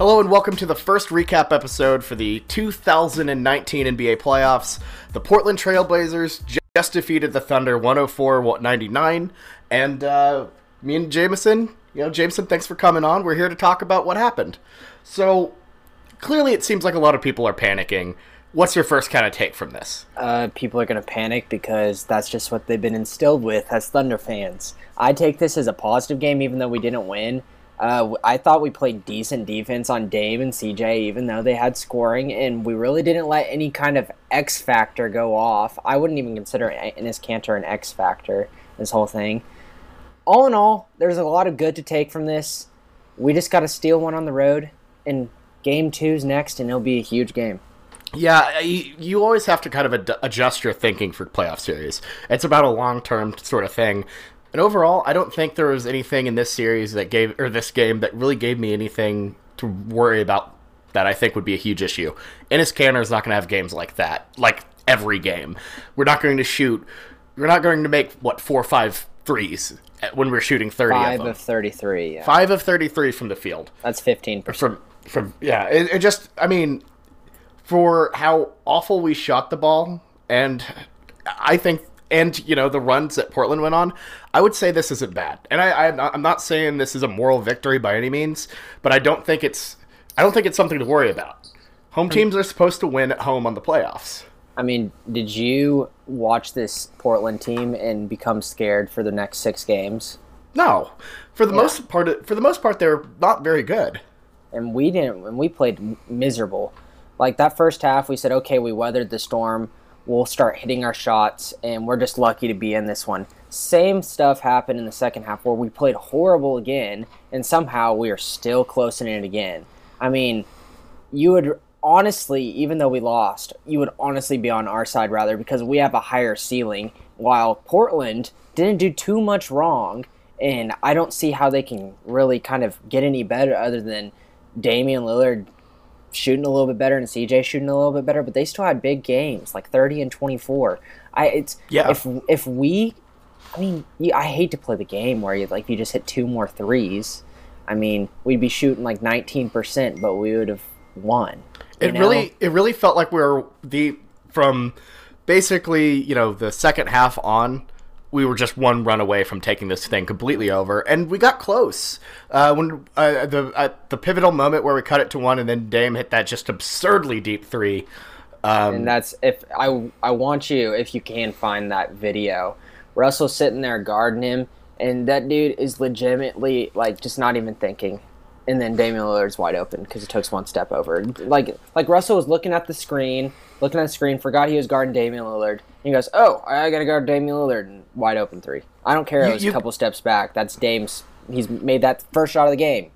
Hello and welcome to the first recap episode for the 2019 NBA playoffs. The Portland Trailblazers just defeated the Thunder 104-99, and uh, me and Jameson, you know, Jameson, thanks for coming on. We're here to talk about what happened. So clearly, it seems like a lot of people are panicking. What's your first kind of take from this? Uh, people are going to panic because that's just what they've been instilled with as Thunder fans. I take this as a positive game, even though we didn't win. Uh, I thought we played decent defense on Dame and CJ, even though they had scoring, and we really didn't let any kind of X factor go off. I wouldn't even consider Enes Kanter an X factor, this whole thing. All in all, there's a lot of good to take from this. We just got to steal one on the road, and game two's next, and it'll be a huge game. Yeah, you, you always have to kind of ad- adjust your thinking for playoff series. It's about a long term sort of thing. And overall, I don't think there was anything in this series that gave, or this game, that really gave me anything to worry about that I think would be a huge issue. Enes Kanter is not going to have games like that, like every game. We're not going to shoot, we're not going to make, what, four or five threes when we're shooting 30 Five of, of 33. Yeah. Five of 33 from the field. That's 15%. From, from yeah, it, it just, I mean, for how awful we shot the ball, and I think, and you know, the runs that Portland went on, I would say this isn't bad. And I, I I'm not saying this is a moral victory by any means, but I don't think it's, I don't think it's something to worry about. Home teams are supposed to win at home on the playoffs. I mean, did you watch this Portland team and become scared for the next six games? No, for the most part, for the most part, they're not very good. And we didn't. And we played miserable. Like that first half, we said, okay, we weathered the storm. We'll start hitting our shots, and we're just lucky to be in this one. Same stuff happened in the second half where we played horrible again, and somehow we are still closing it again. I mean, you would honestly, even though we lost, you would honestly be on our side rather because we have a higher ceiling, while Portland didn't do too much wrong, and I don't see how they can really kind of get any better other than Damian Lillard shooting a little bit better and CJ shooting a little bit better, but they still had big games like 30 and 24. I it's Yeah. if if we I mean, you, I hate to play the game where you like you just hit two more threes. I mean, we'd be shooting like 19%, but we would have won. It know? really, it really felt like we were the from basically, you know, the second half on. We were just one run away from taking this thing completely over, and we got close. Uh, when uh, the at the pivotal moment where we cut it to one, and then Dame hit that just absurdly deep three. Um, and that's if I I want you if you can find that video. Russell's sitting there guarding him, and that dude is legitimately like just not even thinking. And then Damian Lillard's wide open because he took one step over. Like like Russell was looking at the screen, looking at the screen, forgot he was guarding Damian Lillard. And he goes, "Oh, I gotta guard Damian Lillard." And wide open three. I don't care. You- it was you- a couple steps back. That's Dame's. He's made that first shot of the game.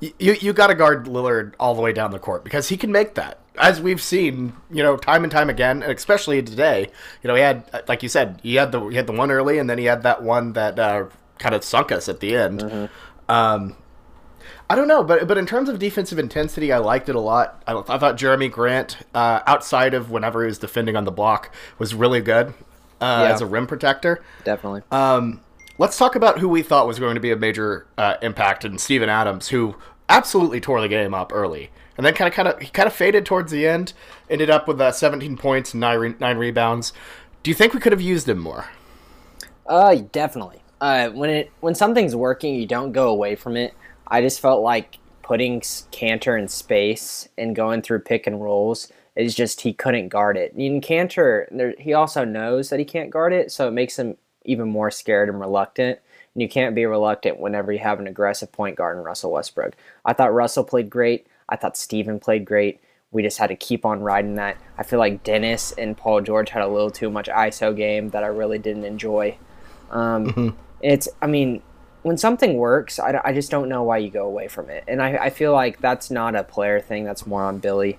you you got to guard Lillard all the way down the court because he can make that. As we've seen, you know, time and time again, and especially today, you know, he had, like you said, he had the he had the one early, and then he had that one that uh, kind of sunk us at the end. Um, I don't know, but but in terms of defensive intensity, I liked it a lot. I, I thought Jerami Grant, uh, outside of whenever he was defending on the block, was really good uh, Yeah. as a rim protector. Definitely. Um, let's talk about who we thought was going to be a major uh, impact in Steven Adams, who absolutely tore the game up early, and then kind of kind of he kind of faded towards the end. Ended up with uh, 17 points, and nine, re- nine rebounds. Do you think we could have used him more? Uh, definitely. Uh, when it when something's working, you don't go away from it. I just felt like putting Kanter in space and going through pick and rolls is just he couldn't guard it. And Kanter, there, he also knows that he can't guard it, so it makes him even more scared and reluctant. And you can't be reluctant whenever you have an aggressive point guard in Russell Westbrook. I thought Russell played great. I thought Steven played great. We just had to keep on riding that. I feel like Dennis and Paul George had a little too much ISO game that I really didn't enjoy. Um, It's, I mean, when something works, I, I just don't know why you go away from it. And I, I feel like that's not a player thing, that's more on Billy.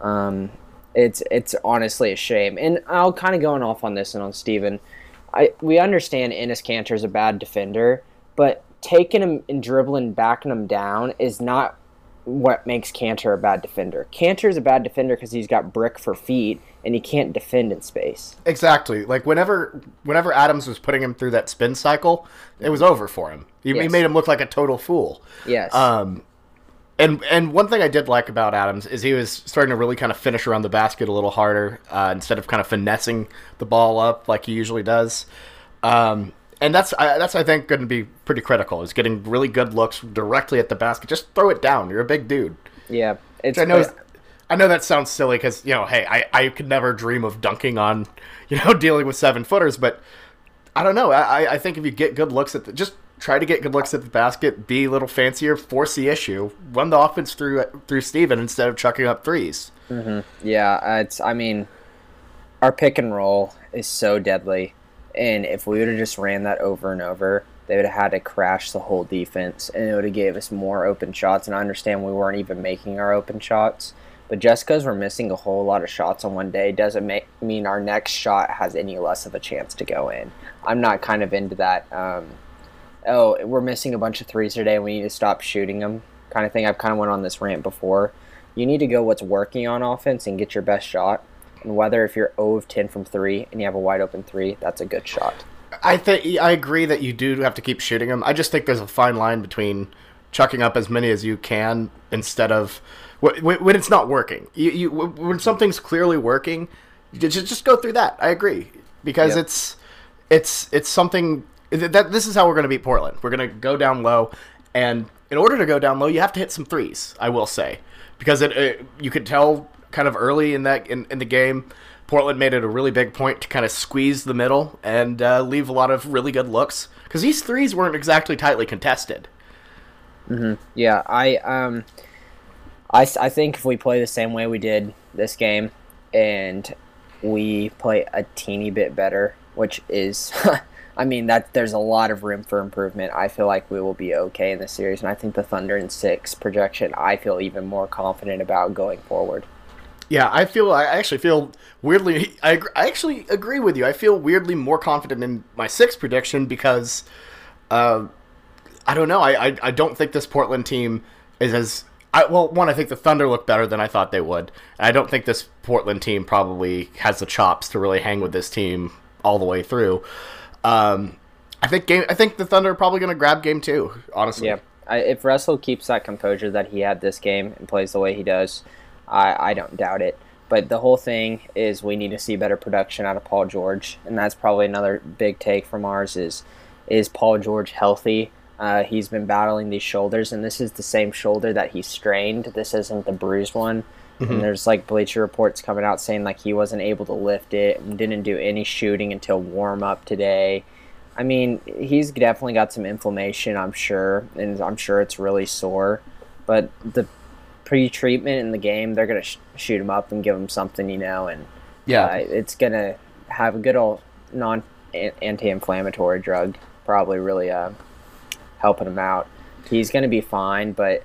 Um, it's it's honestly a shame. And I'll kind of going off on this and on Steven. I, we understand Enes Kanter is a bad defender, but taking him and dribbling, backing him down is not what makes Kanter a bad defender. Kanter's a bad defender because he's got brick for feet and he can't defend in space. Exactly. Like whenever whenever Adams was putting him through that spin cycle, it was over for him. He, he made him look like a total fool. Yes. Um, and and one thing I did like about Adams is he was starting to really kind of finish around the basket a little harder uh, instead of kind of finessing the ball up like he usually does. Um, and that's I, that's I think going to be pretty critical. Is getting really good looks directly at the basket. Just throw it down. You're a big dude. Yeah, it's. I know. I know that sounds silly because you know, hey, I, I could never dream of dunking on, you know, dealing with seven footers, but I don't know. I, I think if you get good looks at the, just try to get good looks at the basket, be a little fancier, force the issue, run the offense through through Steven instead of chucking up 3s mm-hmm. Yeah, it's. I mean, our pick and roll is so deadly, and if we would have just ran that over and over, they would have had to crash the whole defense, and it would have gave us more open shots. And I understand we weren't even making our open shots, but just because we're missing a whole lot of shots on one day doesn't make, mean our next shot has any less of a chance to go in. I'm not kind of into that. Um, oh, we're missing a bunch of threes today. We need to stop shooting them, kind of thing. I've kind of went on this rant before. You need to go what's working on offense and get your best shot. And whether if you're 0 of 10 from three and you have a wide open three, that's a good shot. I think I agree that you do have to keep shooting them. I just think there's a fine line between chucking up as many as you can instead of when it's not working. You, you when something's clearly working, just just go through that. I agree because yep. it's it's it's something that this is how we're going to beat Portland. We're going to go down low, and in order to go down low, you have to hit some threes. I will say because it, it you could tell kind of early in that in, in the game. Portland made it a really big point to kind of squeeze the middle and uh, leave a lot of really good looks because these threes weren't exactly tightly contested. Mm-hmm. Yeah, I um, I, I think if we play the same way we did this game and we play a teeny bit better, which is, I mean, that there's a lot of room for improvement. I feel like we will be okay in this series, and I think the Thunder and six projection, I feel even more confident about going forward. Yeah, I feel. I actually feel weirdly. I, I actually agree with you. I feel weirdly more confident in my six prediction because, uh, I don't know. I, I I don't think this Portland team is as I, well, one, I think the Thunder look better than I thought they would. I don't think this Portland team probably has the chops to really hang with this team all the way through. Um, I think game. I think the Thunder are probably going to grab game two. Honestly, yeah. I, if Russell keeps that composure that he had this game and plays the way he does, I, I don't doubt it. But the whole thing is we need to see better production out of Paul George, and that's probably another big take from ours. Is is Paul George healthy? Uh, he's been battling these shoulders, and this is the same shoulder that he strained. This isn't the bruised one. Mm-hmm. And there's like Bleacher reports coming out saying like he wasn't able to lift it and didn't do any shooting until warm up today. I mean, he's definitely got some inflammation, I'm sure, and I'm sure it's really sore. But the pre-treatment in the game, they're gonna sh- shoot him up and give him something, you know, and yeah, uh, it's gonna have a good old non anti-inflammatory drug. Probably really uh, helping him out. He's going to be fine, but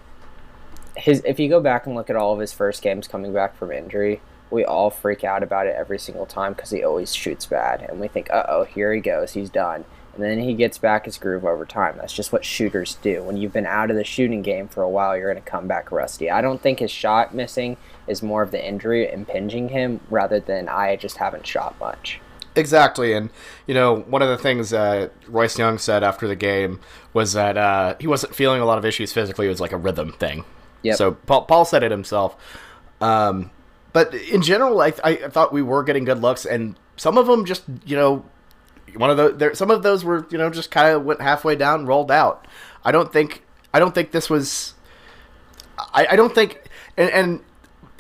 his if you go back and look at all of his first games coming back from injury, we all freak out about it every single time because he always shoots bad, and we think, "Uh oh, here he goes, he's done." And then he gets back his groove over time. That's just what shooters do. When you've been out of the shooting game for a while, you're going to come back rusty. I don't think his shot missing is more of the injury impinging him rather than I just haven't shot much. Exactly, and you know one of the things uh, Royce Young said after the game was that uh, he wasn't feeling a lot of issues physically. It was like a rhythm thing. Yeah. So Paul, Paul said it himself. Um, but in general, I, I thought we were getting good looks, and some of them just you know one of the there, some of those were you know just kind of went halfway down, rolled out. I don't think I don't think this was. I, I don't think and, and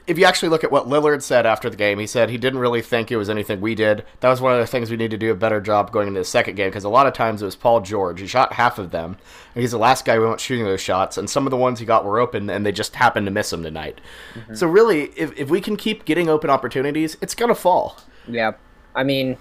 if you actually look at what Lillard said after the game, he said he didn't really think it was anything we did. That was one of the things we need to do a better job going into the second game because a lot of times it was Paul George. He shot half of them, and he's the last guy we went shooting those shots. And some of the ones he got were open, and they just happened to miss them tonight. Mm-hmm. So really, if if we can keep getting open opportunities, it's gonna fall. Yeah, I mean,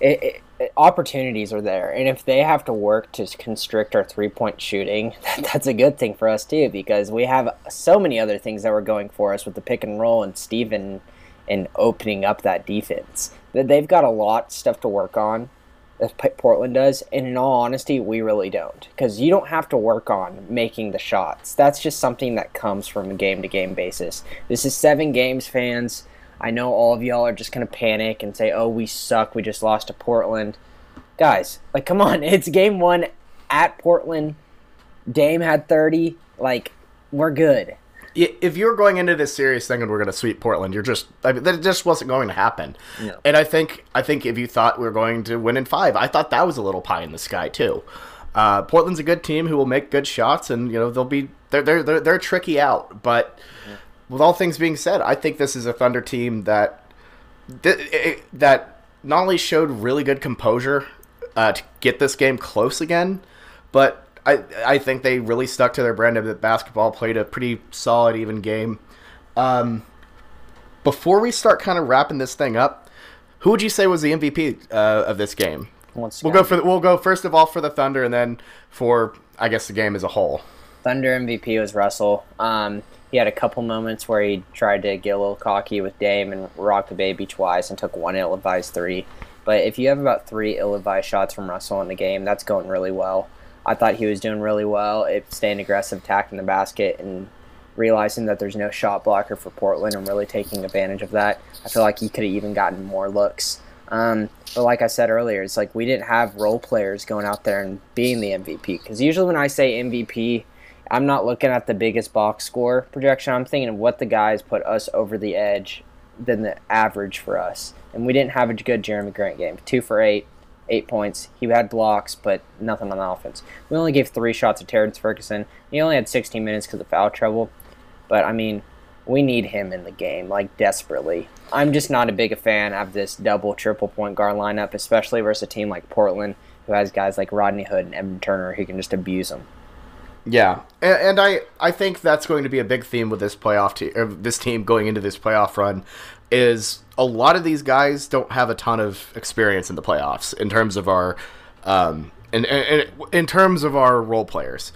it, it, opportunities are there, and if they have to work to constrict our three point shooting, that's a good thing for us too because we have so many other things that were going for us with the pick and roll and Steven and opening up that defense. That they've got a lot stuff to work on. As Portland does, and in all honesty, we really don't because you don't have to work on making the shots. That's just something that comes from a game to game basis. This is seven games, fans I know all of y'all are just going to panic and say, oh, we suck. We just lost to Portland. Guys, like, come on. It's game one at Portland. Dame had 30. Like, we're good. If you're going into this series thinking we're going to sweep Portland, you're just I mean, that just wasn't going to happen. No. And I think I think if you thought we were going to win in five, I thought that was a little pie in the sky too. Uh, Portland's a good team who will make good shots, and you know they'll be they're they're they're, they're tricky out. But with all things being said, I think this is a Thunder team that that, that not only showed really good composure uh, to get this game close again, but I I think they really stuck to their brand of basketball, played a pretty solid, even game. Um, before we start kind of wrapping this thing up, who would you say was the MVP uh, of this game? We'll go for the, we'll go first of all for the Thunder, and then for I guess the game as a whole. Thunder MVP was Russell. Um, he had a couple moments where he tried to get a little cocky with Dame and rock the baby twice and took one ill-advised three. But if you have about three ill-advised shots from Russell in the game, that's going really well. I thought he was doing really well at staying aggressive, attacking the basket, and realizing that there's no shot blocker for Portland and really taking advantage of that. I feel like he could have even gotten more looks. Um, but like I said earlier, it's like we didn't have role players going out there and being the MVP. Because usually when I say MVP, I'm not looking at the biggest box score projection. I'm thinking of what the guys put us over the edge than the average for us. And we didn't have a good Jerami Grant game. Two for eight, eight points. He had blocks, but nothing on the offense. We only gave three shots to Terrence Ferguson. He only had 16 minutes because of foul trouble. But I mean, we need him in the game, like desperately. I'm just not a big fan of this double, triple point guard lineup, especially versus a team like Portland, who has guys like Rodney Hood and Evan Turner who can just abuse them. Yeah, and, and I I think that's going to be a big theme with this playoff team, this team going into this playoff run, is a lot of these guys don't have a ton of experience in the playoffs in terms of our, um, in in, in terms of our role players.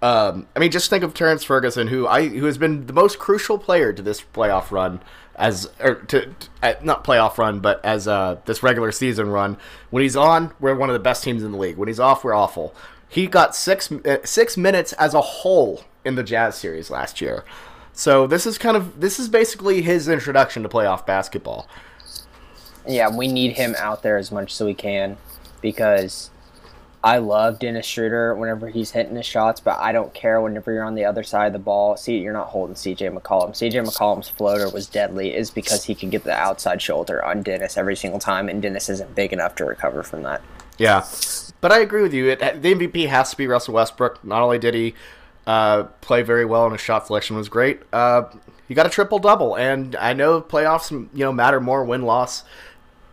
Um, I mean, just think of Terrence Ferguson, who I who has been the most crucial player to this playoff run, as or to, to not playoff run, but as uh, this regular season run. When he's on, we're one of the best teams in the league. When he's off, we're awful. He got six uh, six minutes as a whole in the Jazz series last year. So this is kind of this is basically his introduction to playoff basketball. Yeah, we need him out there as much as we can because I love Dennis Schroeder whenever he's hitting his shots, but I don't care whenever you're on the other side of the ball. See, you're not holding CJ McCollum. CJ McCollum's floater was deadly, is because he could get the outside shoulder on Dennis every single time, and Dennis isn't big enough to recover from that. Yeah, but I agree with you. It, the MVP has to be Russell Westbrook. Not only did he uh, play very well, and his shot selection was great. Uh, he got a triple double, and I know playoffs, you know, matter more win loss.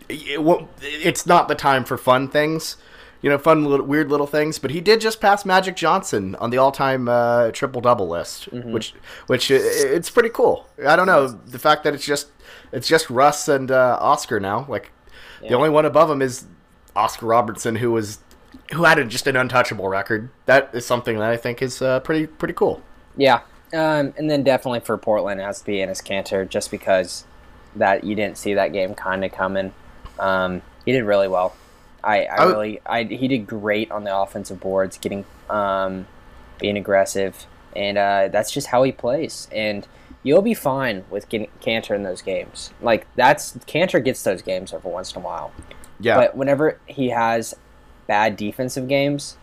It, it's not the time for fun things you know, fun little weird little things. But he did just pass Magic Johnson on the all-time uh, triple double list, mm-hmm. which which it's pretty cool. I don't know the fact that it's just it's just Russ and uh, Oscar now. Like yeah. the only one above him is Oscar Robertson, who was who had a, just an untouchable record. That is something that I think is uh, pretty pretty cool. Yeah, um, and then definitely for Portland it has to be Enes Kanter, just because that you didn't see that game kind of coming. Um, he did really well. I, I, I really, I he did great on the offensive boards, getting, um, being aggressive, and uh, that's just how he plays. And you'll be fine with getting Kanter in those games. Like that's Kanter gets those games every once in a while. Yeah. But whenever he has bad defensive games,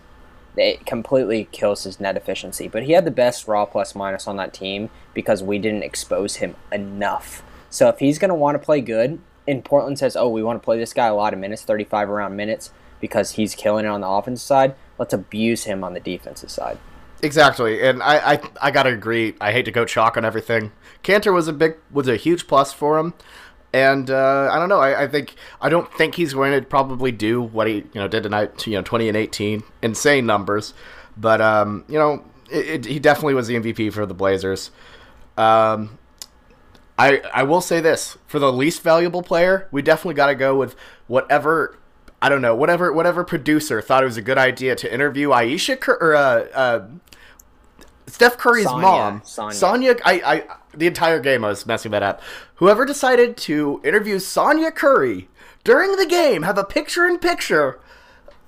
it completely kills his net efficiency. But he had the best raw plus minus on that team because we didn't expose him enough. So if he's going to want to play good, and Portland says, "Oh, we want to play this guy a lot of minutes, 35 around minutes, because he's killing it on the offensive side. Let's abuse him on the defensive side." Exactly, and I, I, I gotta agree. I hate to go chalk on everything. Kanter was a big, was a huge plus for him, and uh, I don't know. I, I think I don't think he's going to probably do what he you know did tonight. You know, 20 and 18, insane numbers, but um, you know, it, it, he definitely was the MVP for the Blazers. Um, I I will say this for the least valuable player, we definitely got to go with whatever I don't know whatever whatever producer thought it was a good idea to interview Cur- or uh, uh, Steph Curry's Sonya, mom, Sonya. Sonya. I, I the entire game I was messing that up. Whoever decided to interview Sonya Curry during the game, have a picture in picture.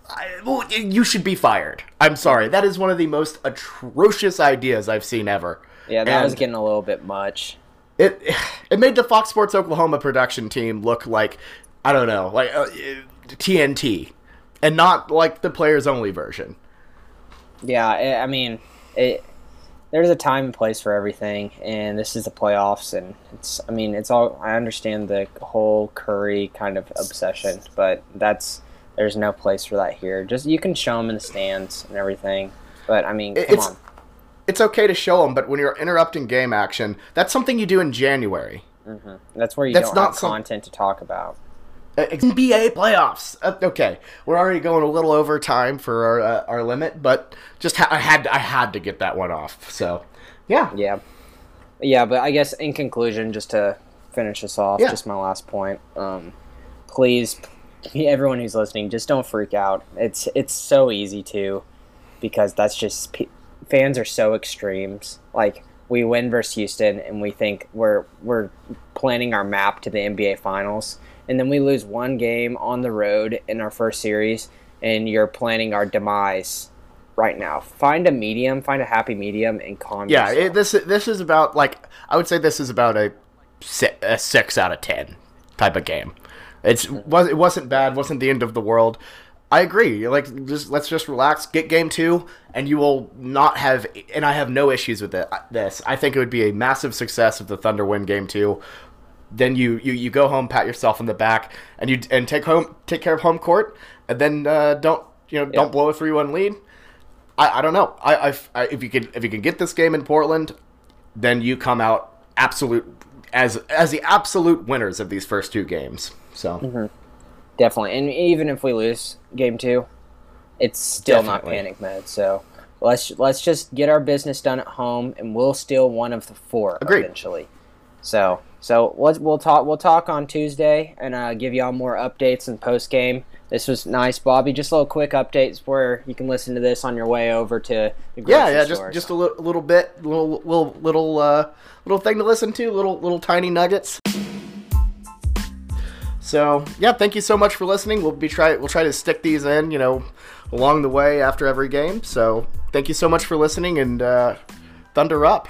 I, you should be fired. I'm sorry. That is one of the most atrocious ideas I've seen ever. Yeah, that and, was getting a little bit much it it made the Fox Sports Oklahoma production team look like I don't know, like uh, TNT, and not like the players only version. Yeah, I mean, it there's a time and place for everything, and this is the playoffs, and it's. I mean, it's all. I understand the whole Curry kind of obsession, but that's there's no place for that here. Just you can show them in the stands and everything, but I mean, come it's, on. It's okay to show them, but when you're interrupting game action, that's something you do in January. hmm That's where you That's don't not have some- content to talk about. NBA playoffs. Uh, okay, we're already going a little over time for our uh, our limit, but just ha- I had I had to get that one off. So, yeah, Yeah, yeah, but I guess in conclusion, just to finish this off, Yeah. just my last point. Um, please, everyone who's listening, just don't freak out. It's it's so easy to, because that's just pe- fans are so extremes. Like we win versus Houston, and we think we're we're planning our map to the NBA Finals, and then we lose one game on the road in our first series, and you're planning our demise right now. Find a medium, find a happy medium, and calm yeah. It, this this is about like I would say this is about a, si- a six out of ten type of game. It's was it wasn't bad, wasn't the end of the world. I agree. Like, just let's just relax, get game two, and you will not have. And I have no issues with it. This, I think it would be a massive success if the Thunder win game two. Then you, you, you go home, pat yourself on the back, and you and take home take care of home court, and then uh, don't you know don't blow a three one lead. I, I don't know. I, I, I if you can if you can get this game in Portland, then you come out absolute as as the absolute winners of these first two games. So Mm-hmm. Definitely, and even if we lose game two, it's still Definitely. not panic mode. So let's let's just get our business done at home, and we'll steal one of the four Agreed. eventually. So so let's we'll talk we'll talk on Tuesday and uh, give y'all more updates and post game. This was nice, Bobby. Just a little quick updates where you can listen to this on your way over to the grocery yeah, yeah, just store. just a little, little bit, little little little uh, little thing to listen to, little little tiny nuggets. So yeah, thank you so much for listening. We'll be try we'll try to stick these in, you know, along the way after every game. So thank you so much for listening and uh, thunder up.